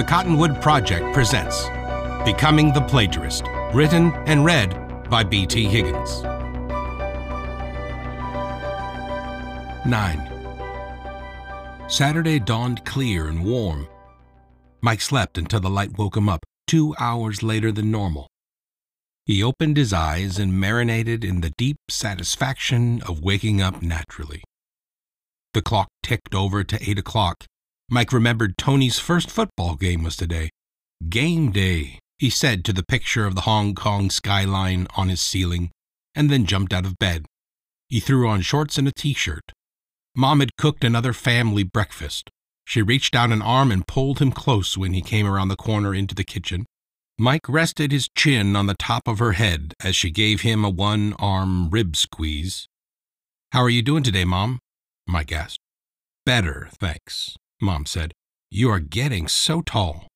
the Cottonwood Project presents Becoming the Plagiarist, written and read by B.T. Higgins. 9. Saturday dawned clear and warm. Mike slept until the light woke him up, two hours later than normal. He opened his eyes and marinated in the deep satisfaction of waking up naturally. The clock ticked over to eight o'clock. Mike remembered Tony's first football game was today. Game day, he said to the picture of the Hong Kong skyline on his ceiling, and then jumped out of bed. He threw on shorts and a t shirt. Mom had cooked another family breakfast. She reached out an arm and pulled him close when he came around the corner into the kitchen. Mike rested his chin on the top of her head as she gave him a one arm rib squeeze. How are you doing today, Mom? Mike asked. Better, thanks, Mom said. You are getting so tall.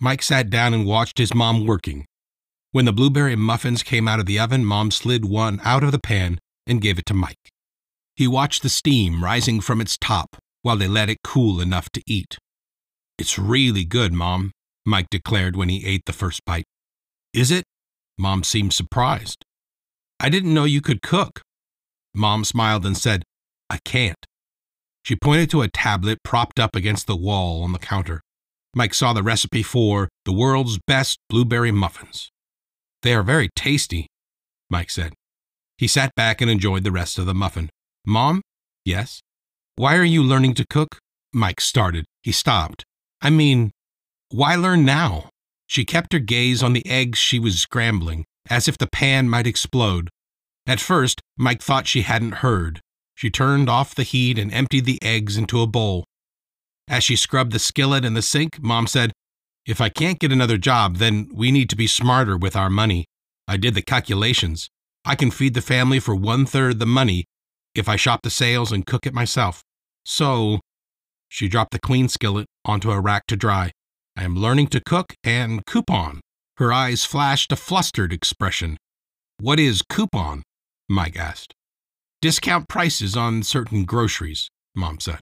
Mike sat down and watched his mom working. When the blueberry muffins came out of the oven, Mom slid one out of the pan and gave it to Mike. He watched the steam rising from its top while they let it cool enough to eat. It's really good, Mom, Mike declared when he ate the first bite. Is it? Mom seemed surprised. I didn't know you could cook. Mom smiled and said, I can't. She pointed to a tablet propped up against the wall on the counter. Mike saw the recipe for the world's best blueberry muffins. They are very tasty, Mike said. He sat back and enjoyed the rest of the muffin. Mom? Yes. Why are you learning to cook? Mike started. He stopped. I mean, why learn now? She kept her gaze on the eggs she was scrambling, as if the pan might explode. At first, Mike thought she hadn't heard. She turned off the heat and emptied the eggs into a bowl. As she scrubbed the skillet and the sink, Mom said, If I can't get another job, then we need to be smarter with our money. I did the calculations. I can feed the family for one third the money if I shop the sales and cook it myself. So, she dropped the clean skillet onto a rack to dry. I am learning to cook and coupon. Her eyes flashed a flustered expression. What is coupon? Mike asked. Discount prices on certain groceries, Mom said.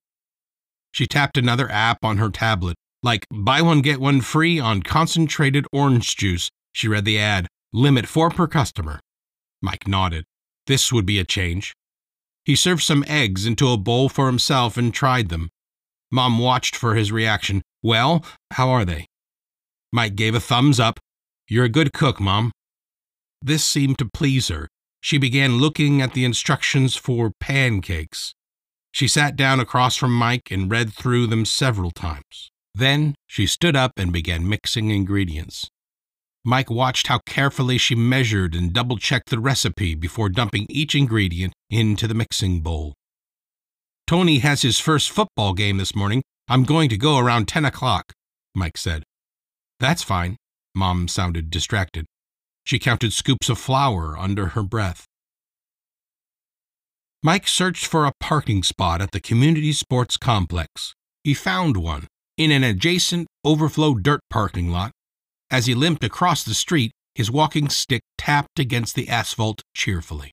She tapped another app on her tablet, like buy one get one free on concentrated orange juice. She read the ad, limit four per customer. Mike nodded. This would be a change. He served some eggs into a bowl for himself and tried them. Mom watched for his reaction. Well, how are they? Mike gave a thumbs up. You're a good cook, Mom. This seemed to please her. She began looking at the instructions for pancakes. She sat down across from Mike and read through them several times. Then she stood up and began mixing ingredients. Mike watched how carefully she measured and double checked the recipe before dumping each ingredient into the mixing bowl. Tony has his first football game this morning. I'm going to go around 10 o'clock, Mike said. That's fine. Mom sounded distracted. She counted scoops of flour under her breath. Mike searched for a parking spot at the community sports complex. He found one in an adjacent overflow dirt parking lot as he limped across the street, his walking stick tapped against the asphalt cheerfully.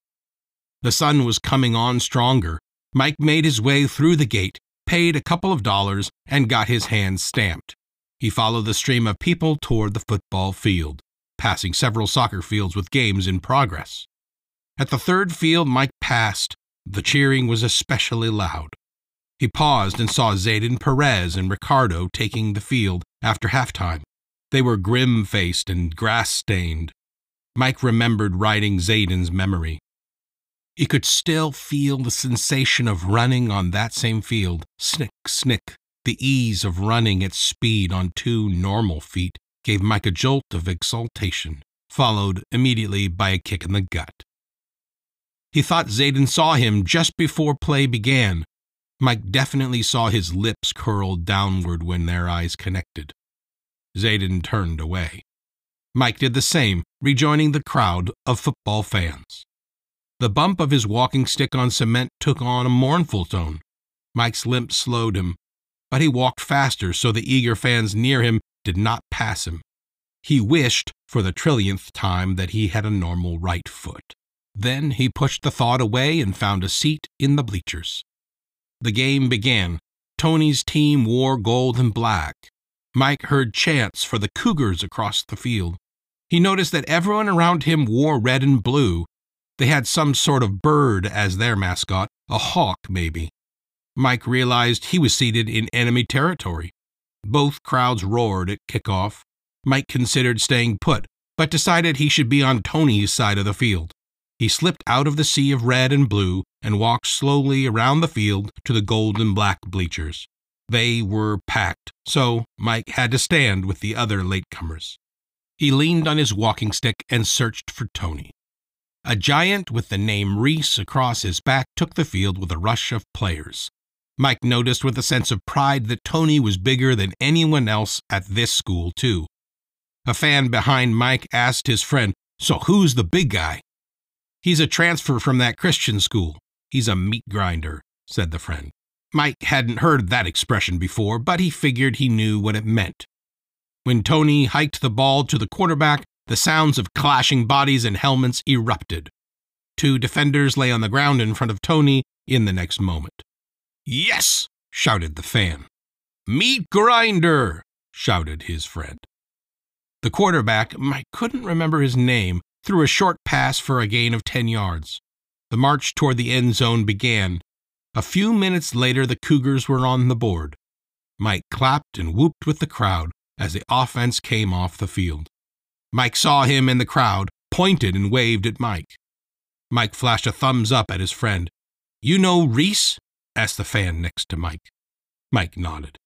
The sun was coming on stronger. Mike made his way through the gate, paid a couple of dollars, and got his hands stamped. He followed the stream of people toward the football field, passing several soccer fields with games in progress. At the third field Mike passed, the cheering was especially loud. He paused and saw Zayden Perez and Ricardo taking the field after halftime. They were grim faced and grass stained. Mike remembered writing Zayden's memory. He could still feel the sensation of running on that same field. Snick, snick. The ease of running at speed on two normal feet gave Mike a jolt of exultation, followed immediately by a kick in the gut. He thought Zayden saw him just before play began. Mike definitely saw his lips curl downward when their eyes connected. Zayden turned away. Mike did the same, rejoining the crowd of football fans. The bump of his walking stick on cement took on a mournful tone. Mike's limp slowed him, but he walked faster so the eager fans near him did not pass him. He wished, for the trillionth time, that he had a normal right foot. Then he pushed the thought away and found a seat in the bleachers. The game began. Tony's team wore gold and black. Mike heard chants for the Cougars across the field. He noticed that everyone around him wore red and blue. They had some sort of bird as their mascot, a hawk, maybe. Mike realized he was seated in enemy territory. Both crowds roared at kickoff. Mike considered staying put, but decided he should be on Tony's side of the field. He slipped out of the sea of red and blue and walked slowly around the field to the gold and black bleachers. They were packed, so Mike had to stand with the other latecomers. He leaned on his walking stick and searched for Tony. A giant with the name Reese across his back took the field with a rush of players. Mike noticed with a sense of pride that Tony was bigger than anyone else at this school, too. A fan behind Mike asked his friend, So who's the big guy? He's a transfer from that Christian school. He's a meat grinder, said the friend. Mike hadn't heard that expression before, but he figured he knew what it meant. When Tony hiked the ball to the quarterback, the sounds of clashing bodies and helmets erupted. Two defenders lay on the ground in front of Tony in the next moment. Yes! shouted the fan. Meat grinder! shouted his friend. The quarterback, Mike couldn't remember his name, threw a short pass for a gain of 10 yards. The march toward the end zone began. A few minutes later, the Cougars were on the board. Mike clapped and whooped with the crowd as the offense came off the field. Mike saw him in the crowd, pointed and waved at Mike. Mike flashed a thumbs up at his friend. You know Reese? Asked the fan next to Mike. Mike nodded.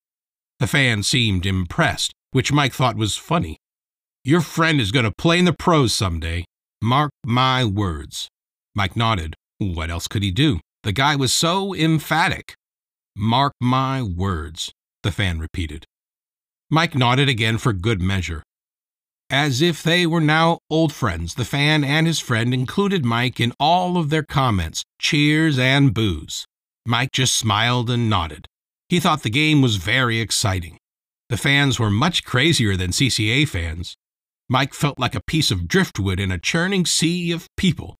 The fan seemed impressed, which Mike thought was funny. Your friend is going to play in the pros someday. Mark my words. Mike nodded. What else could he do? The guy was so emphatic. Mark my words, the fan repeated. Mike nodded again for good measure. As if they were now old friends, the fan and his friend included Mike in all of their comments, cheers, and boos. Mike just smiled and nodded. He thought the game was very exciting. The fans were much crazier than CCA fans. Mike felt like a piece of driftwood in a churning sea of people.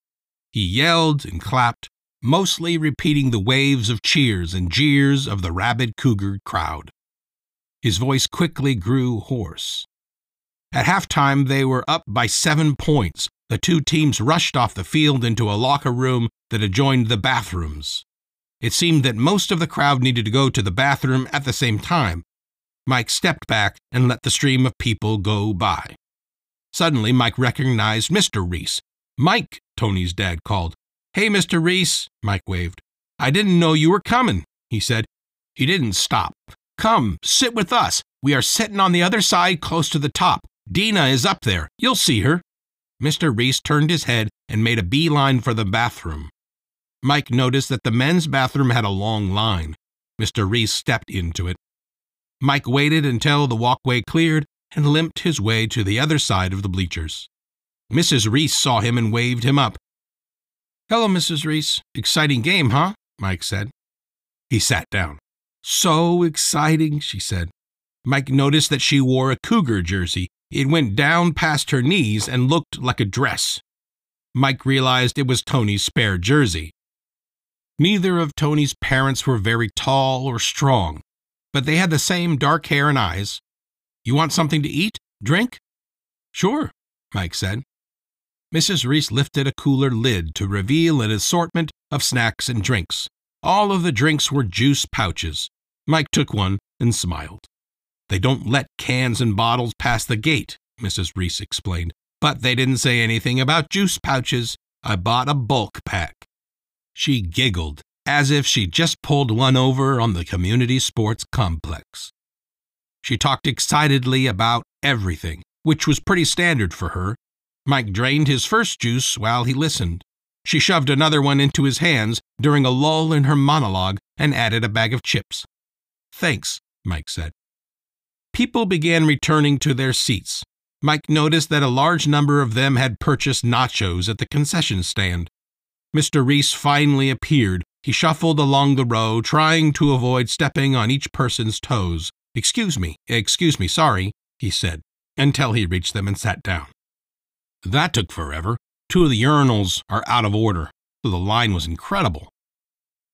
He yelled and clapped, mostly repeating the waves of cheers and jeers of the rabid cougar crowd. His voice quickly grew hoarse. At halftime, they were up by seven points. The two teams rushed off the field into a locker room that adjoined the bathrooms. It seemed that most of the crowd needed to go to the bathroom at the same time. Mike stepped back and let the stream of people go by. Suddenly, Mike recognized Mr. Reese, Mike, Tony's dad called. Hey, Mr. Reese, Mike waved. I didn't know you were coming, he said. He didn't stop. Come, sit with us. We are sitting on the other side close to the top. Dina is up there. You'll see her. Mr. Reese turned his head and made a beeline for the bathroom. Mike noticed that the men's bathroom had a long line. Mr. Reese stepped into it. Mike waited until the walkway cleared and limped his way to the other side of the bleachers. Mrs. Reese saw him and waved him up. Hello, Mrs. Reese. Exciting game, huh? Mike said. He sat down. So exciting, she said. Mike noticed that she wore a cougar jersey. It went down past her knees and looked like a dress. Mike realized it was Tony's spare jersey. Neither of Tony's parents were very tall or strong, but they had the same dark hair and eyes. You want something to eat? Drink? Sure, Mike said. Mrs. Reese lifted a cooler lid to reveal an assortment of snacks and drinks. All of the drinks were juice pouches. Mike took one and smiled. They don't let cans and bottles pass the gate, Mrs. Reese explained. But they didn't say anything about juice pouches. I bought a bulk pack. She giggled, as if she just pulled one over on the community sports complex. She talked excitedly about everything, which was pretty standard for her, Mike drained his first juice while he listened. She shoved another one into his hands during a lull in her monologue and added a bag of chips. Thanks, Mike said. People began returning to their seats. Mike noticed that a large number of them had purchased nachos at the concession stand. Mr. Reese finally appeared. He shuffled along the row, trying to avoid stepping on each person's toes. Excuse me, excuse me, sorry, he said, until he reached them and sat down. That took forever. Two of the urinals are out of order, so the line was incredible.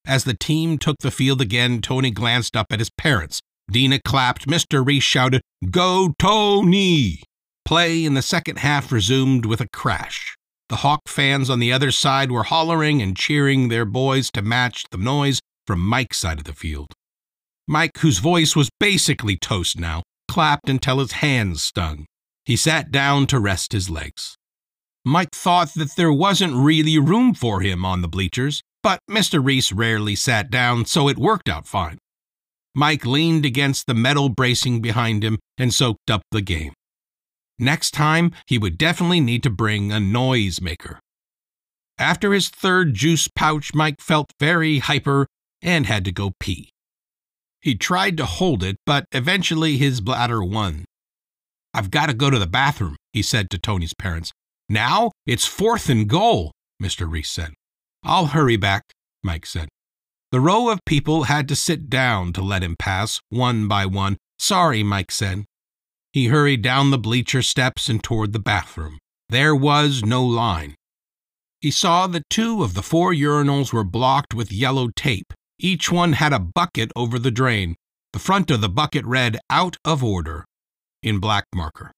As the team took the field again, Tony glanced up at his parents. Dina clapped. Mr. Reese shouted, Go Tony! Play in the second half resumed with a crash. The Hawk fans on the other side were hollering and cheering their boys to match the noise from Mike's side of the field. Mike, whose voice was basically toast now, clapped until his hands stung. He sat down to rest his legs. Mike thought that there wasn't really room for him on the bleachers, but Mr. Reese rarely sat down, so it worked out fine. Mike leaned against the metal bracing behind him and soaked up the game. Next time, he would definitely need to bring a noise maker. After his third juice pouch, Mike felt very hyper and had to go pee. He tried to hold it, but eventually his bladder won. I've got to go to the bathroom, he said to Tony's parents. Now it's fourth and goal, Mr. Reese said. I'll hurry back, Mike said. The row of people had to sit down to let him pass, one by one. Sorry, Mike said. He hurried down the bleacher steps and toward the bathroom. There was no line. He saw that two of the four urinals were blocked with yellow tape. Each one had a bucket over the drain. The front of the bucket read, Out of order, in black marker.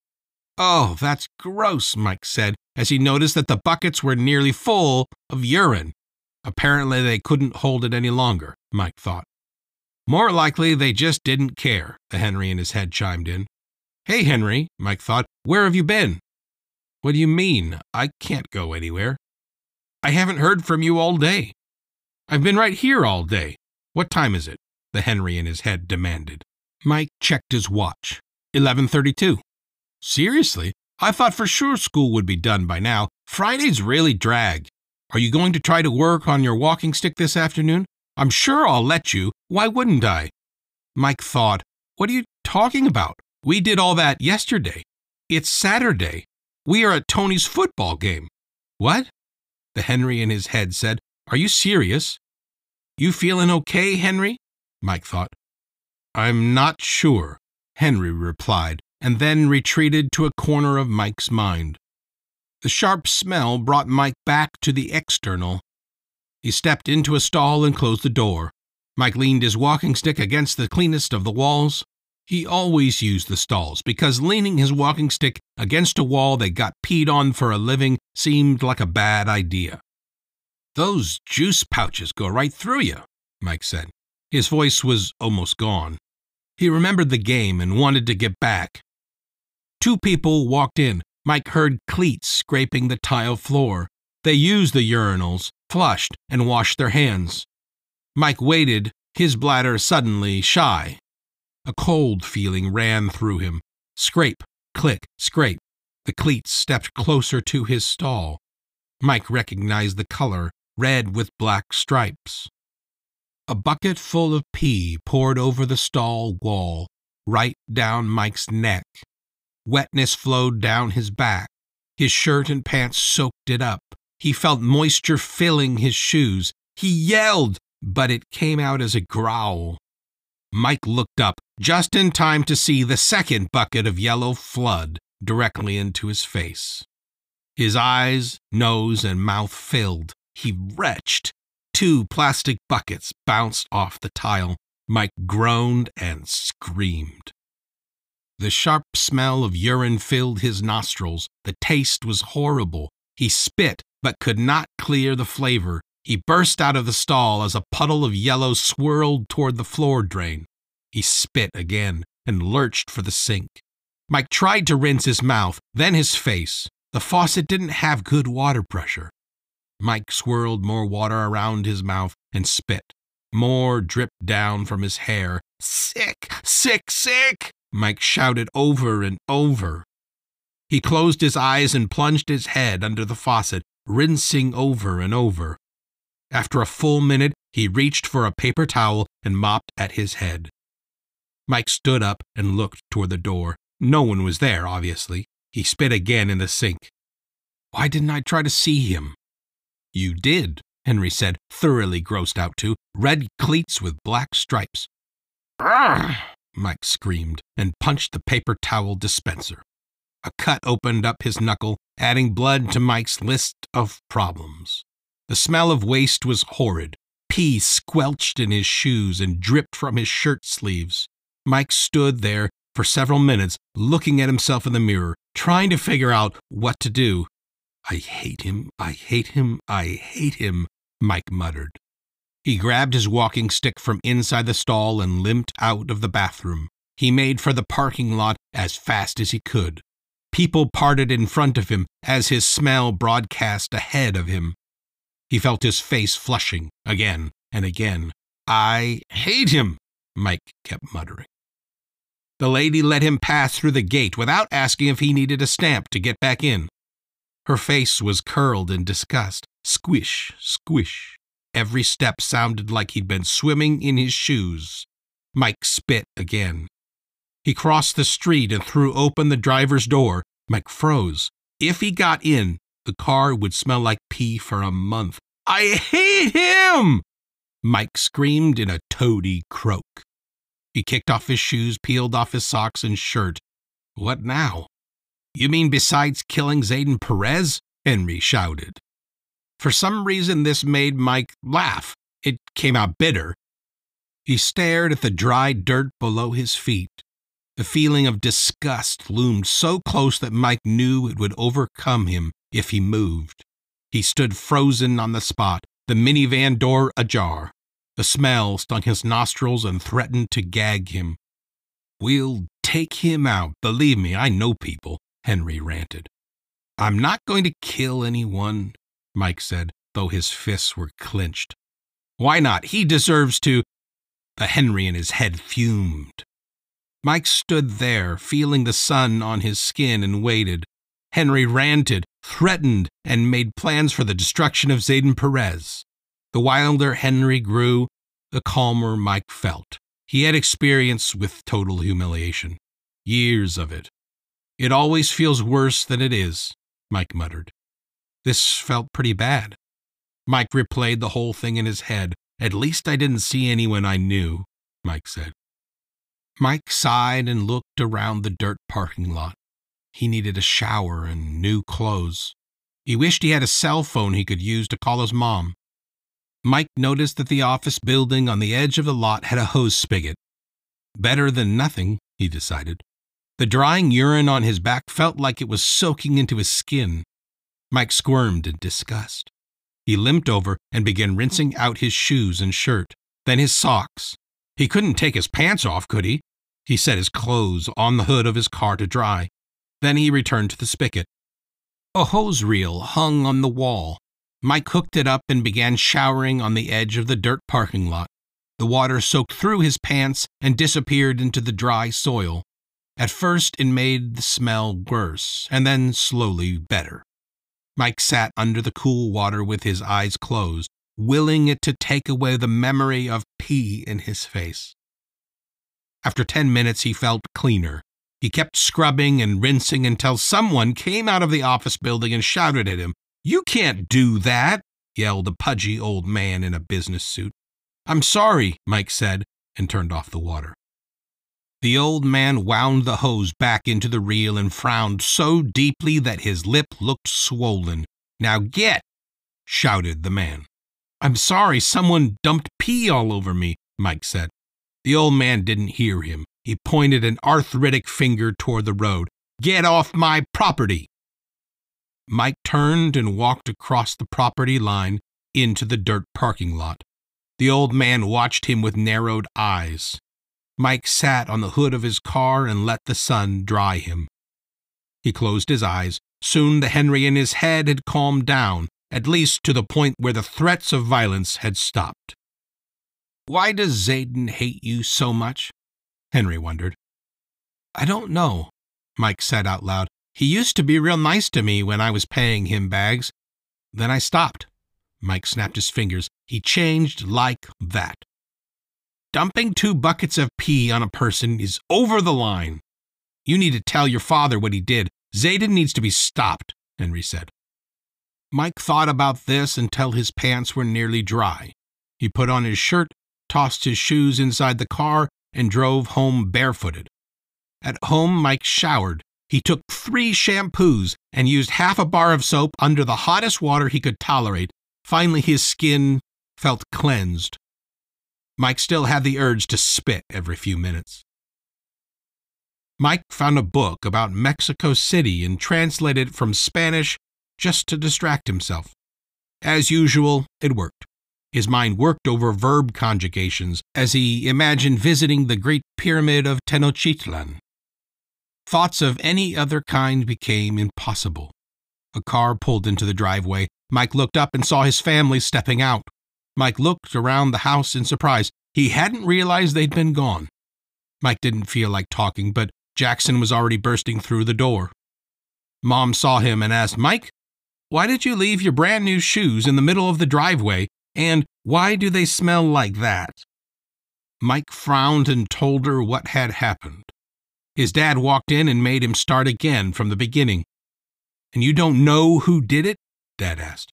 Oh, that's gross, Mike said, as he noticed that the buckets were nearly full of urine. Apparently, they couldn't hold it any longer, Mike thought. More likely, they just didn't care, the Henry in his head chimed in. Hey, Henry, Mike thought, where have you been? What do you mean? I can't go anywhere. I haven't heard from you all day. I've been right here all day. What time is it? The Henry in his head demanded. Mike checked his watch. 11:32. Seriously? I thought for sure school would be done by now. Fridays really drag. Are you going to try to work on your walking stick this afternoon? I'm sure I'll let you. Why wouldn't I? Mike thought, What are you talking about? We did all that yesterday. It's Saturday. We are at Tony's football game. What? The Henry in his head said, Are you serious? You feeling okay, Henry? Mike thought. I'm not sure, Henry replied, and then retreated to a corner of Mike's mind. The sharp smell brought Mike back to the external. He stepped into a stall and closed the door. Mike leaned his walking stick against the cleanest of the walls. He always used the stalls because leaning his walking stick against a wall that got peed on for a living seemed like a bad idea. Those juice pouches go right through you, Mike said. His voice was almost gone. He remembered the game and wanted to get back. Two people walked in. Mike heard cleats scraping the tile floor. They used the urinals, flushed, and washed their hands. Mike waited, his bladder suddenly shy. A cold feeling ran through him. Scrape, click, scrape. The cleats stepped closer to his stall. Mike recognized the color, red with black stripes. A bucket full of pee poured over the stall wall, right down Mike's neck. Wetness flowed down his back. His shirt and pants soaked it up. He felt moisture filling his shoes. He yelled, but it came out as a growl. Mike looked up just in time to see the second bucket of yellow flood directly into his face. His eyes, nose, and mouth filled. He retched. Two plastic buckets bounced off the tile. Mike groaned and screamed. The sharp smell of urine filled his nostrils. The taste was horrible. He spit, but could not clear the flavor. He burst out of the stall as a puddle of yellow swirled toward the floor drain. He spit again and lurched for the sink. Mike tried to rinse his mouth, then his face. The faucet didn't have good water pressure. Mike swirled more water around his mouth and spit. More dripped down from his hair. Sick, sick, sick! Mike shouted over and over. He closed his eyes and plunged his head under the faucet, rinsing over and over. After a full minute, he reached for a paper towel and mopped at his head. Mike stood up and looked toward the door. No one was there, obviously. He spit again in the sink. Why didn't I try to see him? You did, Henry said, thoroughly grossed out too. Red cleats with black stripes. Mike screamed and punched the paper towel dispenser. A cut opened up his knuckle, adding blood to Mike's list of problems. The smell of waste was horrid. Pee squelched in his shoes and dripped from his shirt sleeves. Mike stood there for several minutes, looking at himself in the mirror, trying to figure out what to do. I hate him, I hate him, I hate him, Mike muttered. He grabbed his walking stick from inside the stall and limped out of the bathroom. He made for the parking lot as fast as he could. People parted in front of him as his smell broadcast ahead of him. He felt his face flushing again and again. I hate him, Mike kept muttering. The lady let him pass through the gate without asking if he needed a stamp to get back in. Her face was curled in disgust. Squish, squish. Every step sounded like he'd been swimming in his shoes. Mike spit again. He crossed the street and threw open the driver's door. Mike froze. If he got in, the car would smell like pee for a month. I hate him! Mike screamed in a toady croak. He kicked off his shoes, peeled off his socks and shirt. What now? You mean besides killing Zayden Perez? Henry shouted. For some reason, this made Mike laugh. It came out bitter. He stared at the dry dirt below his feet. The feeling of disgust loomed so close that Mike knew it would overcome him if he moved. He stood frozen on the spot, the minivan door ajar. The smell stung his nostrils and threatened to gag him. We'll take him out. Believe me, I know people, Henry ranted. I'm not going to kill anyone, Mike said, though his fists were clenched. Why not? He deserves to. The Henry in his head fumed. Mike stood there, feeling the sun on his skin, and waited. Henry ranted, threatened, and made plans for the destruction of Zayden Perez. The wilder Henry grew, the calmer Mike felt. He had experience with total humiliation. Years of it. It always feels worse than it is, Mike muttered. This felt pretty bad. Mike replayed the whole thing in his head. At least I didn't see anyone I knew, Mike said. Mike sighed and looked around the dirt parking lot. He needed a shower and new clothes. He wished he had a cell phone he could use to call his mom. Mike noticed that the office building on the edge of the lot had a hose spigot. Better than nothing, he decided. The drying urine on his back felt like it was soaking into his skin. Mike squirmed in disgust. He limped over and began rinsing out his shoes and shirt, then his socks. He couldn't take his pants off, could he? He set his clothes on the hood of his car to dry. Then he returned to the spigot. A hose reel hung on the wall, Mike hooked it up and began showering on the edge of the dirt parking lot. The water soaked through his pants and disappeared into the dry soil. At first, it made the smell worse, and then slowly better. Mike sat under the cool water with his eyes closed, willing it to take away the memory of pee in his face. After ten minutes, he felt cleaner. He kept scrubbing and rinsing until someone came out of the office building and shouted at him, you can't do that, yelled a pudgy old man in a business suit. I'm sorry, Mike said, and turned off the water. The old man wound the hose back into the reel and frowned so deeply that his lip looked swollen. Now get, shouted the man. I'm sorry, someone dumped pee all over me, Mike said. The old man didn't hear him. He pointed an arthritic finger toward the road. Get off my property! Mike turned and walked across the property line into the dirt parking lot. The old man watched him with narrowed eyes. Mike sat on the hood of his car and let the sun dry him. He closed his eyes. Soon the Henry in his head had calmed down, at least to the point where the threats of violence had stopped. Why does Zayden hate you so much? Henry wondered. I don't know, Mike said out loud. He used to be real nice to me when I was paying him bags. Then I stopped. Mike snapped his fingers. He changed like that. Dumping two buckets of pee on a person is over the line. You need to tell your father what he did. Zayden needs to be stopped, Henry said. Mike thought about this until his pants were nearly dry. He put on his shirt, tossed his shoes inside the car, and drove home barefooted. At home, Mike showered, he took three shampoos and used half a bar of soap under the hottest water he could tolerate. Finally, his skin felt cleansed. Mike still had the urge to spit every few minutes. Mike found a book about Mexico City and translated it from Spanish just to distract himself. As usual, it worked. His mind worked over verb conjugations as he imagined visiting the Great Pyramid of Tenochtitlan. Thoughts of any other kind became impossible. A car pulled into the driveway. Mike looked up and saw his family stepping out. Mike looked around the house in surprise. He hadn't realized they'd been gone. Mike didn't feel like talking, but Jackson was already bursting through the door. Mom saw him and asked, Mike, why did you leave your brand new shoes in the middle of the driveway, and why do they smell like that? Mike frowned and told her what had happened. His dad walked in and made him start again from the beginning. And you don't know who did it? Dad asked.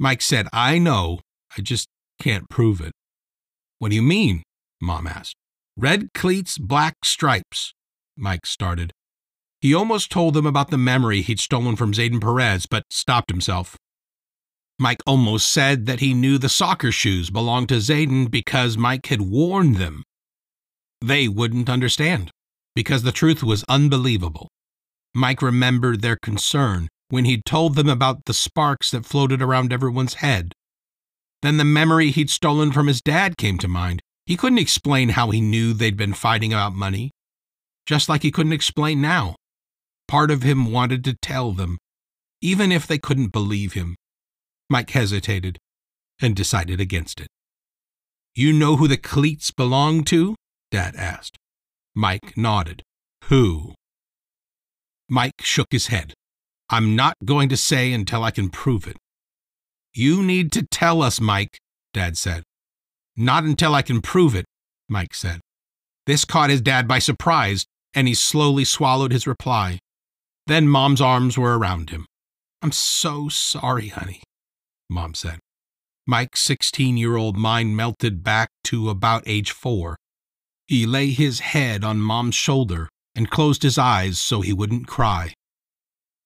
Mike said, I know, I just can't prove it. What do you mean? Mom asked. Red cleats, black stripes, Mike started. He almost told them about the memory he'd stolen from Zayden Perez, but stopped himself. Mike almost said that he knew the soccer shoes belonged to Zayden because Mike had worn them. They wouldn't understand, because the truth was unbelievable. Mike remembered their concern when he'd told them about the sparks that floated around everyone's head. Then the memory he'd stolen from his dad came to mind. He couldn't explain how he knew they'd been fighting about money, just like he couldn't explain now. Part of him wanted to tell them, even if they couldn't believe him. Mike hesitated and decided against it. You know who the cleats belong to? Dad asked. Mike nodded. Who? Mike shook his head. I'm not going to say until I can prove it. You need to tell us, Mike, Dad said. Not until I can prove it, Mike said. This caught his dad by surprise, and he slowly swallowed his reply. Then Mom's arms were around him. I'm so sorry, honey, Mom said. Mike's 16 year old mind melted back to about age four. He lay his head on Mom's shoulder and closed his eyes so he wouldn't cry.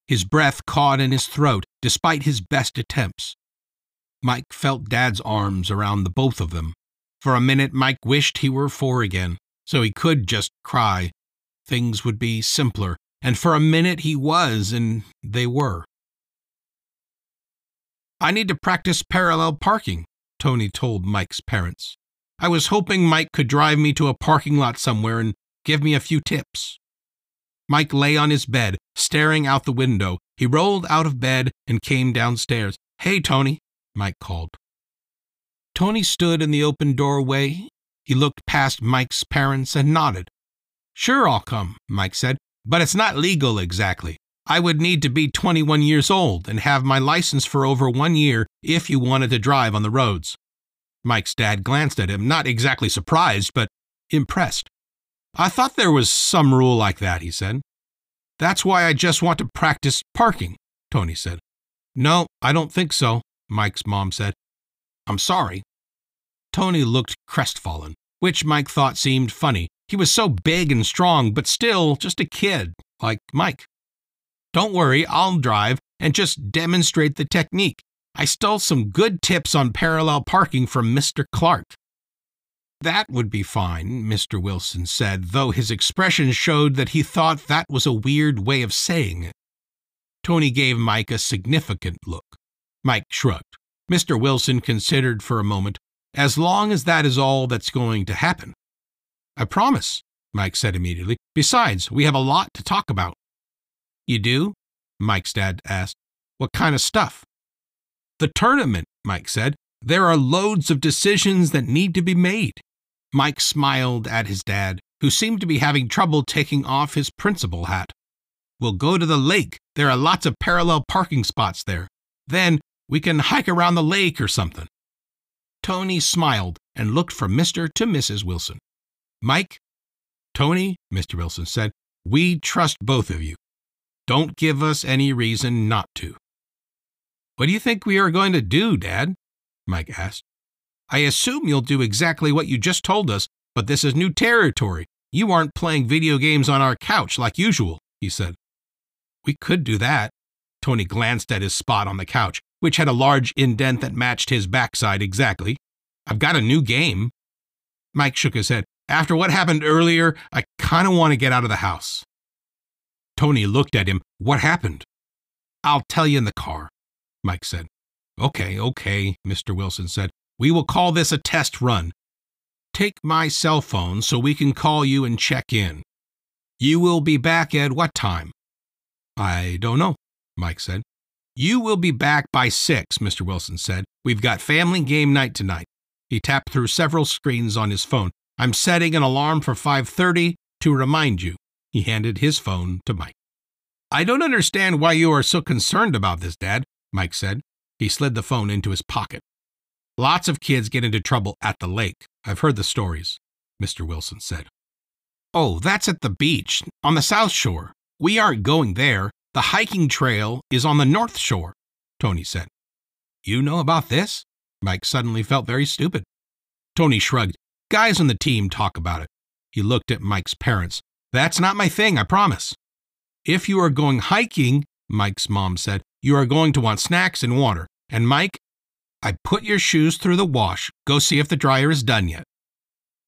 His breath caught in his throat despite his best attempts. Mike felt Dad's arms around the both of them. For a minute, Mike wished he were four again, so he could just cry. Things would be simpler, and for a minute he was, and they were. I need to practice parallel parking, Tony told Mike's parents. I was hoping Mike could drive me to a parking lot somewhere and give me a few tips. Mike lay on his bed, staring out the window. He rolled out of bed and came downstairs. Hey, Tony, Mike called. Tony stood in the open doorway. He looked past Mike's parents and nodded. Sure, I'll come, Mike said, but it's not legal exactly. I would need to be 21 years old and have my license for over one year if you wanted to drive on the roads. Mike's dad glanced at him, not exactly surprised, but impressed. I thought there was some rule like that, he said. That's why I just want to practice parking, Tony said. No, I don't think so, Mike's mom said. I'm sorry. Tony looked crestfallen, which Mike thought seemed funny. He was so big and strong, but still just a kid, like Mike. Don't worry, I'll drive and just demonstrate the technique. I stole some good tips on parallel parking from Mr. Clark. That would be fine, Mr. Wilson said, though his expression showed that he thought that was a weird way of saying it. Tony gave Mike a significant look. Mike shrugged. Mr. Wilson considered for a moment. As long as that is all that's going to happen. I promise, Mike said immediately. Besides, we have a lot to talk about. You do? Mike's dad asked. What kind of stuff? The tournament, Mike said. There are loads of decisions that need to be made. Mike smiled at his dad, who seemed to be having trouble taking off his principal hat. We'll go to the lake. There are lots of parallel parking spots there. Then we can hike around the lake or something. Tony smiled and looked from Mr. to Mrs. Wilson. Mike, Tony, Mr. Wilson said, we trust both of you. Don't give us any reason not to. What do you think we are going to do, Dad? Mike asked. I assume you'll do exactly what you just told us, but this is new territory. You aren't playing video games on our couch like usual, he said. We could do that. Tony glanced at his spot on the couch, which had a large indent that matched his backside exactly. I've got a new game. Mike shook his head. After what happened earlier, I kind of want to get out of the house. Tony looked at him. What happened? I'll tell you in the car, Mike said. Okay, okay, Mr. Wilson said. We will call this a test run. Take my cell phone so we can call you and check in. You will be back at what time? I don't know, Mike said. You will be back by six, Mr. Wilson said. We've got family game night tonight. He tapped through several screens on his phone. I'm setting an alarm for 5:30 to remind you. He handed his phone to Mike. I don't understand why you are so concerned about this, Dad, Mike said. He slid the phone into his pocket. Lots of kids get into trouble at the lake. I've heard the stories, Mr. Wilson said. Oh, that's at the beach, on the south shore. We aren't going there. The hiking trail is on the north shore, Tony said. You know about this? Mike suddenly felt very stupid. Tony shrugged. Guys on the team talk about it. He looked at Mike's parents. That's not my thing, I promise. If you are going hiking, Mike's mom said, you are going to want snacks and water. And Mike, I put your shoes through the wash. Go see if the dryer is done yet.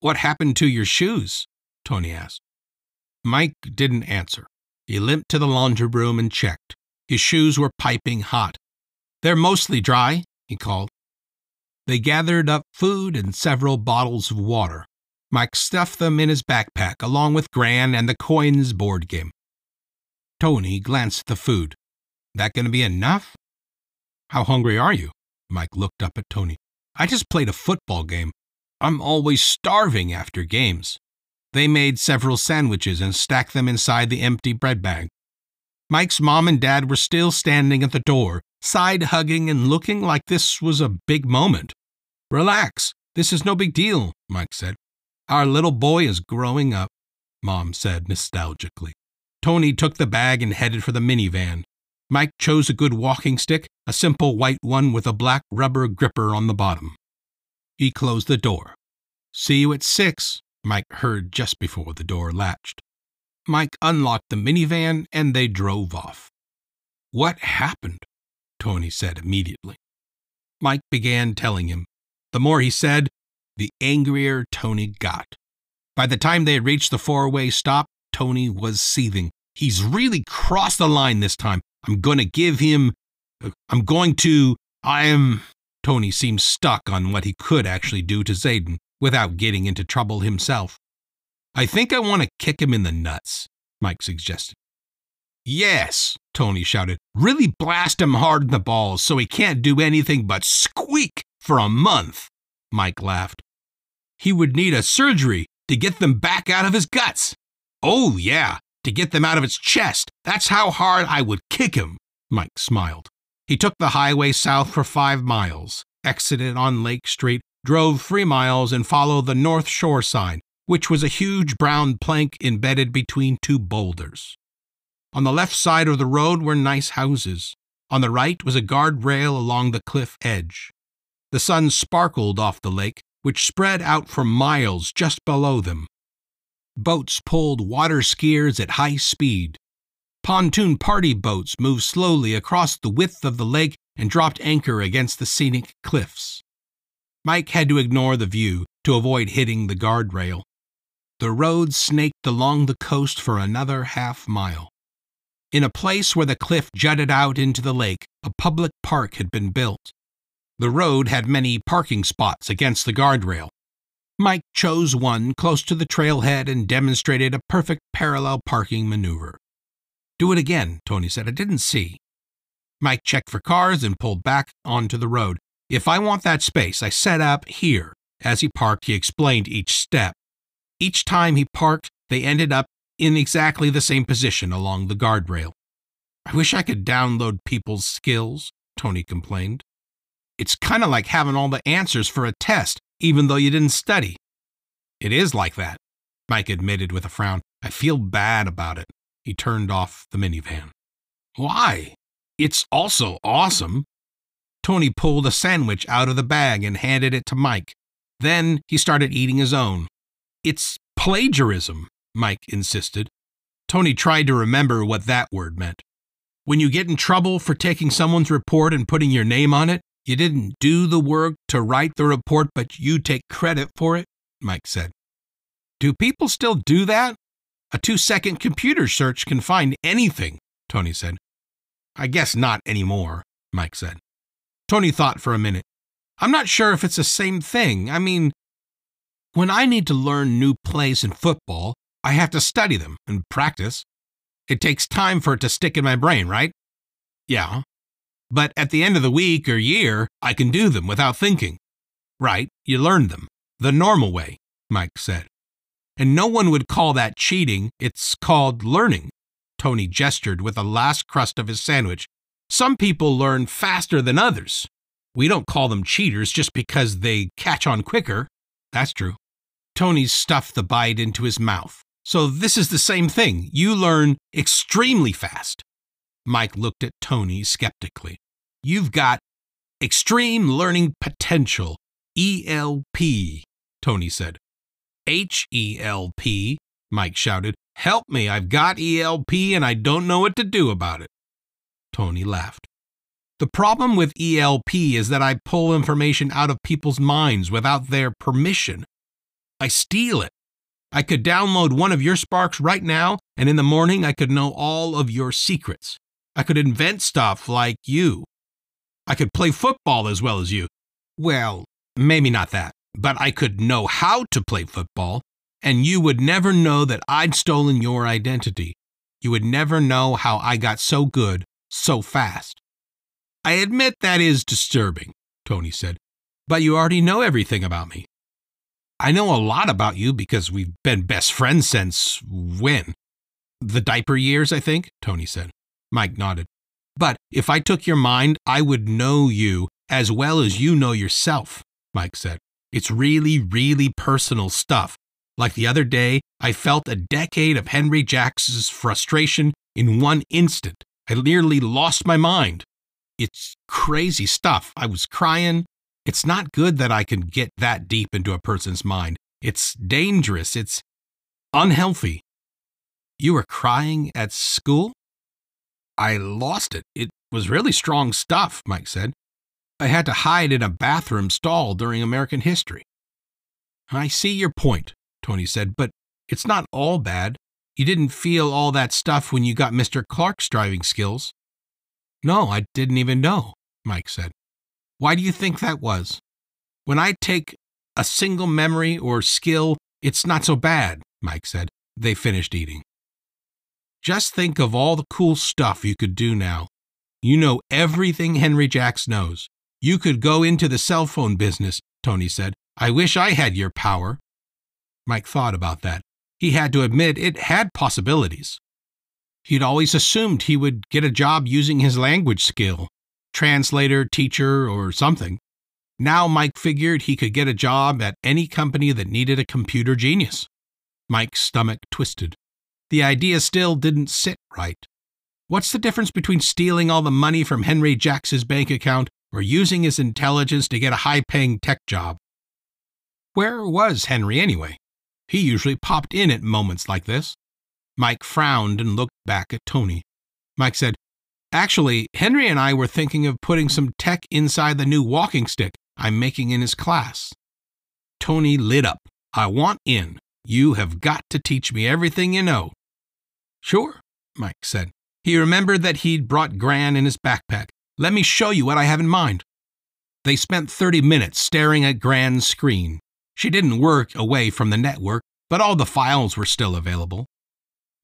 What happened to your shoes? Tony asked. Mike didn't answer. He limped to the laundry room and checked. His shoes were piping hot. They're mostly dry, he called. They gathered up food and several bottles of water. Mike stuffed them in his backpack along with Gran and the coins board game. Tony glanced at the food. That going to be enough? How hungry are you? Mike looked up at Tony. I just played a football game. I'm always starving after games. They made several sandwiches and stacked them inside the empty bread bag. Mike's mom and dad were still standing at the door, side hugging and looking like this was a big moment. Relax, this is no big deal, Mike said. Our little boy is growing up, Mom said nostalgically. Tony took the bag and headed for the minivan. Mike chose a good walking stick, a simple white one with a black rubber gripper on the bottom. He closed the door. See you at six, Mike heard just before the door latched. Mike unlocked the minivan and they drove off. What happened? Tony said immediately. Mike began telling him. The more he said, the angrier Tony got. By the time they had reached the four way stop, Tony was seething. He's really crossed the line this time. I'm going to give him. I'm going to. I am. Tony seemed stuck on what he could actually do to Zayden without getting into trouble himself. I think I want to kick him in the nuts, Mike suggested. Yes, Tony shouted. Really blast him hard in the balls so he can't do anything but squeak for a month. Mike laughed. He would need a surgery to get them back out of his guts. Oh, yeah, to get them out of its chest. That's how hard I would kick him. Mike smiled. He took the highway south for five miles, exited on Lake Street, drove three miles, and followed the North Shore sign, which was a huge brown plank embedded between two boulders. On the left side of the road were nice houses. On the right was a guardrail along the cliff edge. The sun sparkled off the lake, which spread out for miles just below them. Boats pulled water skiers at high speed. Pontoon party boats moved slowly across the width of the lake and dropped anchor against the scenic cliffs. Mike had to ignore the view to avoid hitting the guardrail. The road snaked along the coast for another half mile. In a place where the cliff jutted out into the lake, a public park had been built. The road had many parking spots against the guardrail. Mike chose one close to the trailhead and demonstrated a perfect parallel parking maneuver. Do it again, Tony said. I didn't see. Mike checked for cars and pulled back onto the road. If I want that space, I set up here. As he parked, he explained each step. Each time he parked, they ended up in exactly the same position along the guardrail. I wish I could download people's skills, Tony complained. It's kind of like having all the answers for a test, even though you didn't study. It is like that, Mike admitted with a frown. I feel bad about it. He turned off the minivan. Why? It's also awesome. Tony pulled a sandwich out of the bag and handed it to Mike. Then he started eating his own. It's plagiarism, Mike insisted. Tony tried to remember what that word meant. When you get in trouble for taking someone's report and putting your name on it, you didn't do the work to write the report, but you take credit for it, Mike said. Do people still do that? A two second computer search can find anything, Tony said. I guess not anymore, Mike said. Tony thought for a minute. I'm not sure if it's the same thing. I mean, when I need to learn new plays in football, I have to study them and practice. It takes time for it to stick in my brain, right? Yeah. But at the end of the week or year, I can do them without thinking. Right, you learn them. The normal way, Mike said. And no one would call that cheating, it's called learning. Tony gestured with the last crust of his sandwich. Some people learn faster than others. We don't call them cheaters just because they catch on quicker. That's true. Tony stuffed the bite into his mouth. So this is the same thing. You learn extremely fast. Mike looked at Tony skeptically. You've got extreme learning potential, ELP, Tony said. H E L P, Mike shouted. Help me, I've got ELP and I don't know what to do about it. Tony laughed. The problem with ELP is that I pull information out of people's minds without their permission. I steal it. I could download one of your sparks right now, and in the morning I could know all of your secrets. I could invent stuff like you. I could play football as well as you. Well, maybe not that, but I could know how to play football, and you would never know that I'd stolen your identity. You would never know how I got so good so fast. I admit that is disturbing, Tony said, but you already know everything about me. I know a lot about you because we've been best friends since when? The diaper years, I think, Tony said. Mike nodded. But if I took your mind, I would know you as well as you know yourself, Mike said. It's really, really personal stuff. Like the other day, I felt a decade of Henry Jacks's frustration in one instant. I nearly lost my mind. It's crazy stuff. I was crying. It's not good that I can get that deep into a person's mind. It's dangerous. It's unhealthy. You were crying at school? I lost it. It was really strong stuff, Mike said. I had to hide in a bathroom stall during American history. I see your point, Tony said, but it's not all bad. You didn't feel all that stuff when you got Mr. Clark's driving skills. No, I didn't even know, Mike said. Why do you think that was? When I take a single memory or skill, it's not so bad, Mike said. They finished eating. Just think of all the cool stuff you could do now. You know everything Henry Jacks knows. You could go into the cell phone business, Tony said. I wish I had your power. Mike thought about that. He had to admit it had possibilities. He'd always assumed he would get a job using his language skill translator, teacher, or something. Now Mike figured he could get a job at any company that needed a computer genius. Mike's stomach twisted. The idea still didn't sit right. What's the difference between stealing all the money from Henry Jacks's bank account or using his intelligence to get a high paying tech job? Where was Henry anyway? He usually popped in at moments like this. Mike frowned and looked back at Tony. Mike said, Actually, Henry and I were thinking of putting some tech inside the new walking stick I'm making in his class. Tony lit up. I want in. You have got to teach me everything you know. Sure, Mike said. He remembered that he'd brought Gran in his backpack. Let me show you what I have in mind. They spent 30 minutes staring at Gran's screen. She didn't work away from the network, but all the files were still available.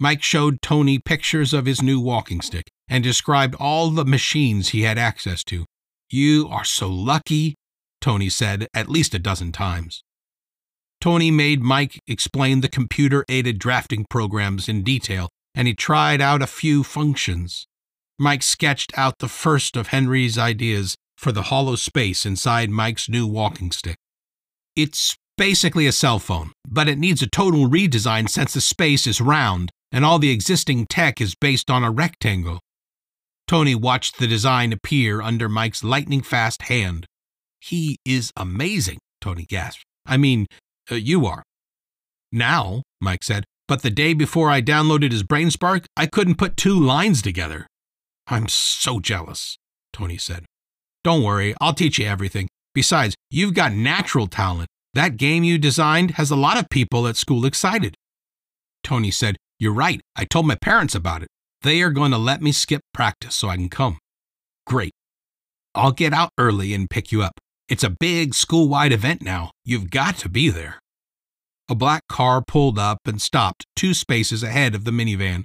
Mike showed Tony pictures of his new walking stick and described all the machines he had access to. You are so lucky, Tony said at least a dozen times. Tony made Mike explain the computer aided drafting programs in detail, and he tried out a few functions. Mike sketched out the first of Henry's ideas for the hollow space inside Mike's new walking stick. It's basically a cell phone, but it needs a total redesign since the space is round and all the existing tech is based on a rectangle. Tony watched the design appear under Mike's lightning fast hand. He is amazing, Tony gasped. I mean, uh, you are. Now, Mike said, but the day before I downloaded his BrainSpark, I couldn't put two lines together. I'm so jealous, Tony said. Don't worry, I'll teach you everything. Besides, you've got natural talent. That game you designed has a lot of people at school excited. Tony said, You're right. I told my parents about it. They are going to let me skip practice so I can come. Great. I'll get out early and pick you up. It's a big school wide event now. You've got to be there. A black car pulled up and stopped two spaces ahead of the minivan.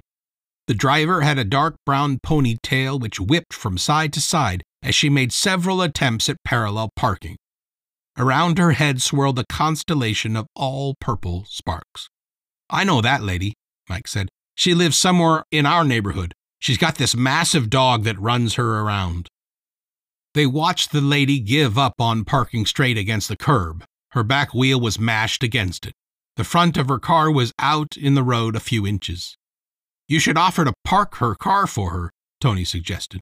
The driver had a dark brown ponytail which whipped from side to side as she made several attempts at parallel parking. Around her head swirled a constellation of all purple sparks. I know that lady, Mike said. She lives somewhere in our neighborhood. She's got this massive dog that runs her around. They watched the lady give up on parking straight against the curb. Her back wheel was mashed against it. The front of her car was out in the road a few inches. You should offer to park her car for her, Tony suggested.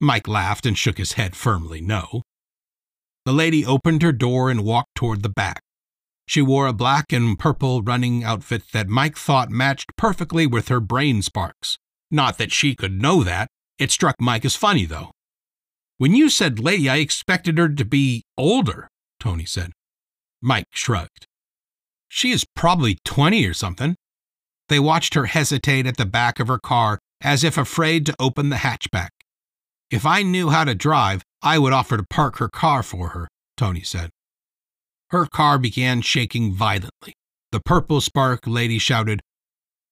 Mike laughed and shook his head firmly no. The lady opened her door and walked toward the back. She wore a black and purple running outfit that Mike thought matched perfectly with her brain sparks. Not that she could know that. It struck Mike as funny, though. When you said lady, I expected her to be older, Tony said. Mike shrugged. She is probably 20 or something. They watched her hesitate at the back of her car as if afraid to open the hatchback. If I knew how to drive, I would offer to park her car for her, Tony said. Her car began shaking violently. The purple spark lady shouted,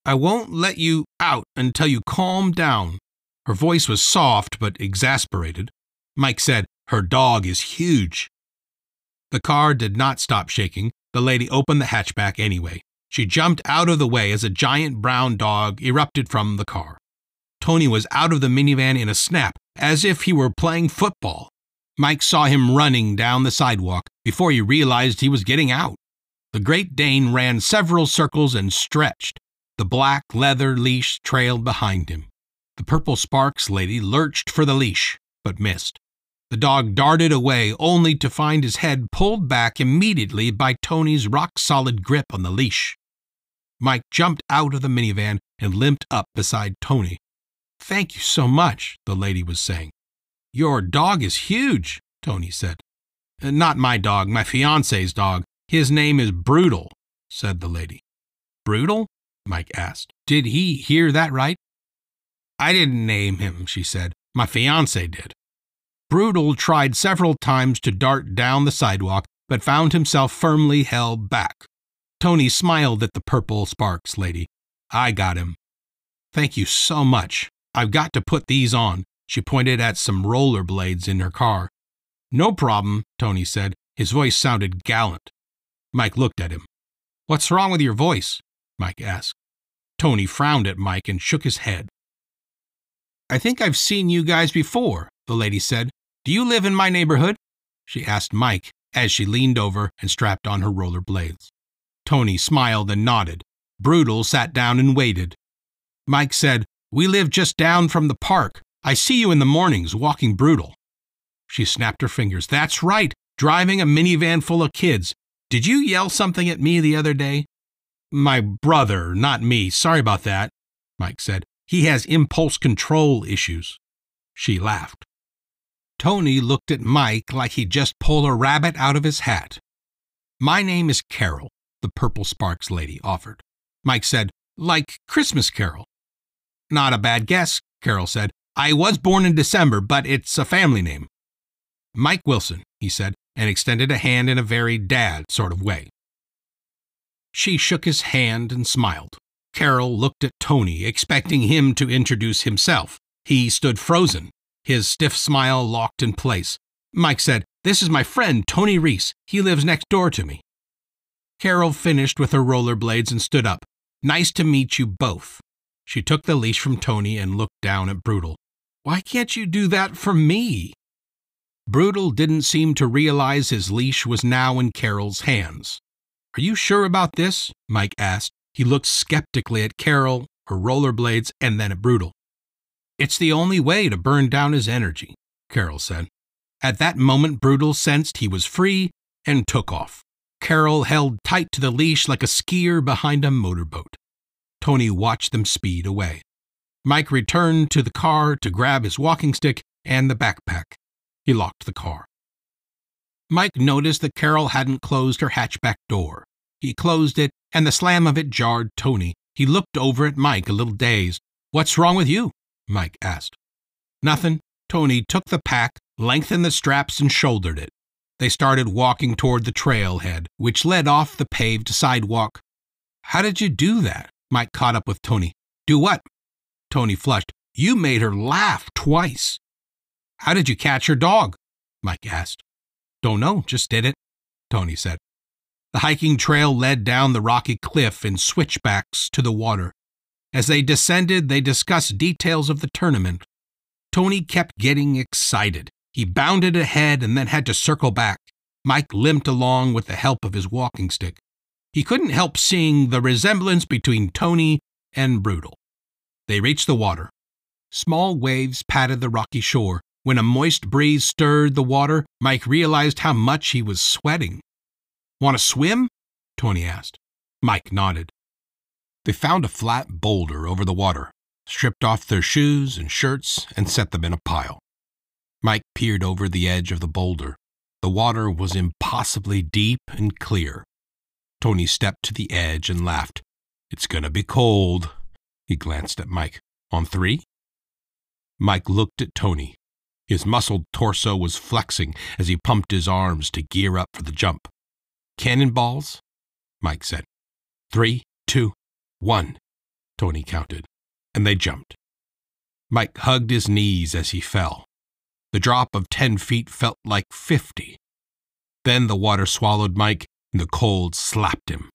I won't let you out until you calm down. Her voice was soft but exasperated. Mike said, Her dog is huge. The car did not stop shaking. The lady opened the hatchback anyway. She jumped out of the way as a giant brown dog erupted from the car. Tony was out of the minivan in a snap, as if he were playing football. Mike saw him running down the sidewalk before he realized he was getting out. The Great Dane ran several circles and stretched. The black leather leash trailed behind him. The purple sparks lady lurched for the leash, but missed. The dog darted away only to find his head pulled back immediately by Tony's rock solid grip on the leash. Mike jumped out of the minivan and limped up beside Tony. Thank you so much, the lady was saying. Your dog is huge, Tony said. Uh, not my dog, my fiance's dog. His name is Brutal, said the lady. Brutal? Mike asked. Did he hear that right? I didn't name him, she said. My fiance did. Brutal tried several times to dart down the sidewalk, but found himself firmly held back. Tony smiled at the purple sparks lady. I got him. Thank you so much. I've got to put these on. She pointed at some roller blades in her car. No problem, Tony said. His voice sounded gallant. Mike looked at him. What's wrong with your voice? Mike asked. Tony frowned at Mike and shook his head. I think I've seen you guys before, the lady said. Do you live in my neighborhood? She asked Mike as she leaned over and strapped on her roller blades. Tony smiled and nodded. Brutal sat down and waited. Mike said, We live just down from the park. I see you in the mornings walking brutal. She snapped her fingers. That's right, driving a minivan full of kids. Did you yell something at me the other day? My brother, not me. Sorry about that, Mike said. He has impulse control issues. She laughed. Tony looked at Mike like he'd just pulled a rabbit out of his hat. My name is Carol, the Purple Sparks lady offered. Mike said, like Christmas Carol. Not a bad guess, Carol said. I was born in December, but it's a family name. Mike Wilson, he said, and extended a hand in a very dad sort of way. She shook his hand and smiled. Carol looked at Tony, expecting him to introduce himself. He stood frozen, his stiff smile locked in place. Mike said, This is my friend, Tony Reese. He lives next door to me. Carol finished with her rollerblades and stood up. Nice to meet you both. She took the leash from Tony and looked down at Brutal. Why can't you do that for me? Brutal didn't seem to realize his leash was now in Carol's hands. Are you sure about this? Mike asked. He looked skeptically at Carol, her rollerblades, and then at Brutal. It's the only way to burn down his energy, Carol said. At that moment, Brutal sensed he was free and took off. Carol held tight to the leash like a skier behind a motorboat. Tony watched them speed away. Mike returned to the car to grab his walking stick and the backpack. He locked the car. Mike noticed that Carol hadn't closed her hatchback door. He closed it, and the slam of it jarred Tony. He looked over at Mike, a little dazed. What's wrong with you? Mike asked. Nothing. Tony took the pack, lengthened the straps, and shouldered it. They started walking toward the trailhead, which led off the paved sidewalk. How did you do that? Mike caught up with Tony. Do what? Tony flushed. You made her laugh twice. How did you catch her dog? Mike asked. Don't know, just did it, Tony said. The hiking trail led down the rocky cliff in switchbacks to the water. As they descended, they discussed details of the tournament. Tony kept getting excited. He bounded ahead and then had to circle back. Mike limped along with the help of his walking stick. He couldn't help seeing the resemblance between Tony and Brutal. They reached the water. Small waves patted the rocky shore. When a moist breeze stirred the water, Mike realized how much he was sweating. Want to swim? Tony asked. Mike nodded. They found a flat boulder over the water, stripped off their shoes and shirts, and set them in a pile. Mike peered over the edge of the boulder. The water was impossibly deep and clear. Tony stepped to the edge and laughed. It's gonna be cold. He glanced at Mike. On three? Mike looked at Tony. His muscled torso was flexing as he pumped his arms to gear up for the jump. Cannonballs? Mike said. Three, two, one, Tony counted, and they jumped. Mike hugged his knees as he fell. The drop of ten feet felt like fifty. Then the water swallowed Mike, and the cold slapped him.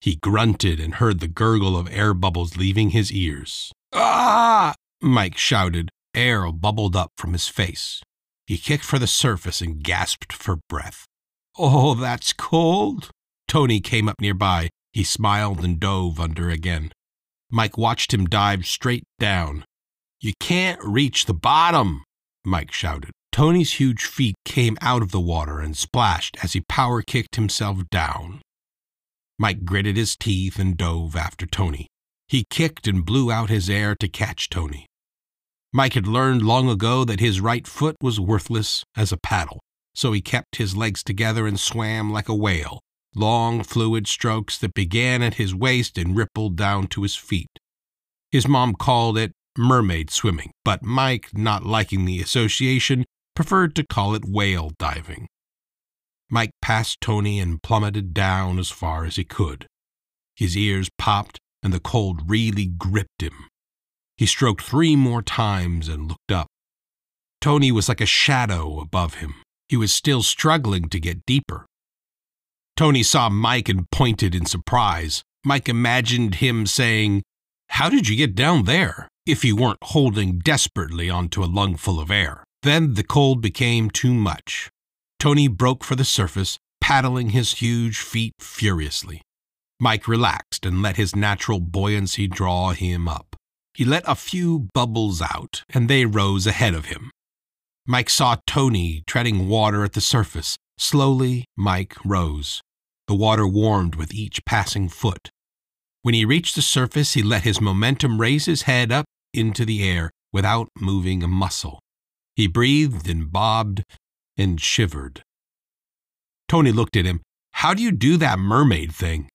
He grunted and heard the gurgle of air bubbles leaving his ears. Ah! Mike shouted. Air bubbled up from his face. He kicked for the surface and gasped for breath. Oh, that's cold. Tony came up nearby. He smiled and dove under again. Mike watched him dive straight down. You can't reach the bottom, Mike shouted. Tony's huge feet came out of the water and splashed as he power kicked himself down. Mike gritted his teeth and dove after Tony. He kicked and blew out his air to catch Tony. Mike had learned long ago that his right foot was worthless as a paddle, so he kept his legs together and swam like a whale, long fluid strokes that began at his waist and rippled down to his feet. His mom called it mermaid swimming, but Mike, not liking the association, preferred to call it whale diving. Mike passed Tony and plummeted down as far as he could. His ears popped and the cold really gripped him. He stroked three more times and looked up. Tony was like a shadow above him. He was still struggling to get deeper. Tony saw Mike and pointed in surprise. Mike imagined him saying, How did you get down there? if you weren't holding desperately onto a lungful of air. Then the cold became too much. Tony broke for the surface, paddling his huge feet furiously. Mike relaxed and let his natural buoyancy draw him up. He let a few bubbles out, and they rose ahead of him. Mike saw Tony treading water at the surface. Slowly, Mike rose. The water warmed with each passing foot. When he reached the surface, he let his momentum raise his head up into the air without moving a muscle. He breathed and bobbed and shivered. Tony looked at him. How do you do that mermaid thing?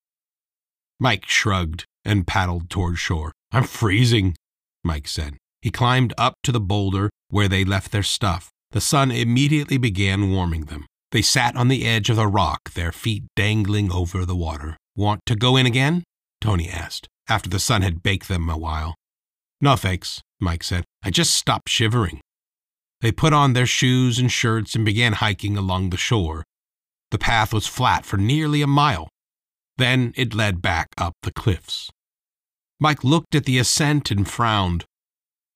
Mike shrugged and paddled toward shore. I'm freezing, Mike said. He climbed up to the boulder where they left their stuff. The sun immediately began warming them. They sat on the edge of the rock, their feet dangling over the water. Want to go in again? Tony asked, after the sun had baked them a while. No thanks, Mike said. I just stopped shivering. They put on their shoes and shirts and began hiking along the shore. The path was flat for nearly a mile. Then it led back up the cliffs. Mike looked at the ascent and frowned.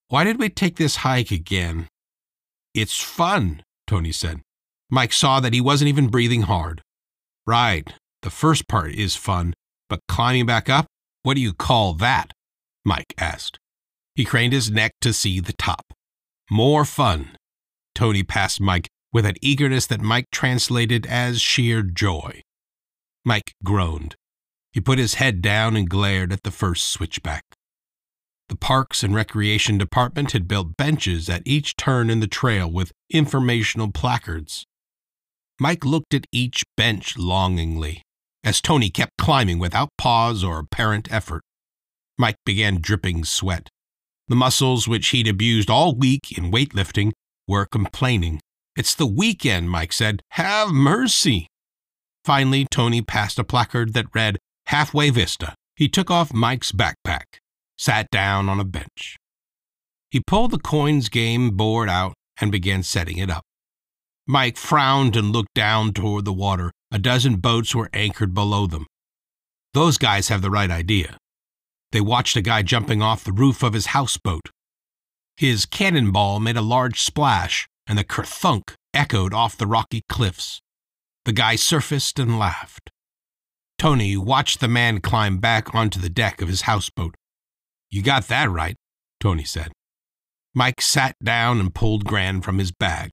Why did we take this hike again? It's fun, Tony said. Mike saw that he wasn't even breathing hard. Right, the first part is fun, but climbing back up? What do you call that? Mike asked. He craned his neck to see the top. More fun. Tony passed Mike with an eagerness that Mike translated as sheer joy. Mike groaned. He put his head down and glared at the first switchback. The Parks and Recreation Department had built benches at each turn in the trail with informational placards. Mike looked at each bench longingly as Tony kept climbing without pause or apparent effort. Mike began dripping sweat. The muscles which he'd abused all week in weightlifting were complaining. It's the weekend, Mike said. Have mercy. Finally, Tony passed a placard that read, Halfway Vista. He took off Mike's backpack, sat down on a bench. He pulled the coins game board out and began setting it up. Mike frowned and looked down toward the water. A dozen boats were anchored below them. Those guys have the right idea. They watched a guy jumping off the roof of his houseboat. His cannonball made a large splash, and the kerthunk echoed off the rocky cliffs. The guy surfaced and laughed. Tony watched the man climb back onto the deck of his houseboat. You got that right, Tony said. Mike sat down and pulled Gran from his bag.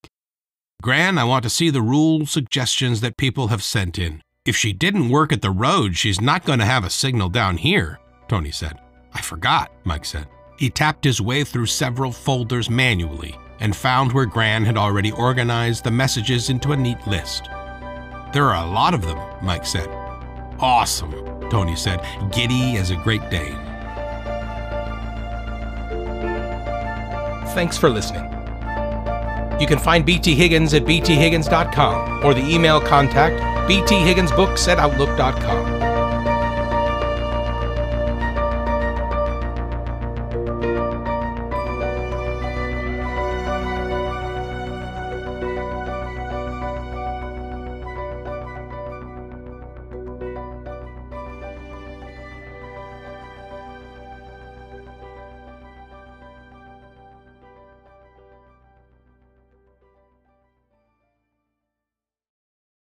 Gran, I want to see the rule suggestions that people have sent in. If she didn't work at the road, she's not going to have a signal down here, Tony said. I forgot, Mike said. He tapped his way through several folders manually and found where Gran had already organized the messages into a neat list. There are a lot of them, Mike said. Awesome, Tony said, giddy as a Great Dane. Thanks for listening. You can find BT Higgins at bthiggins.com or the email contact bthigginsbooks at outlook.com.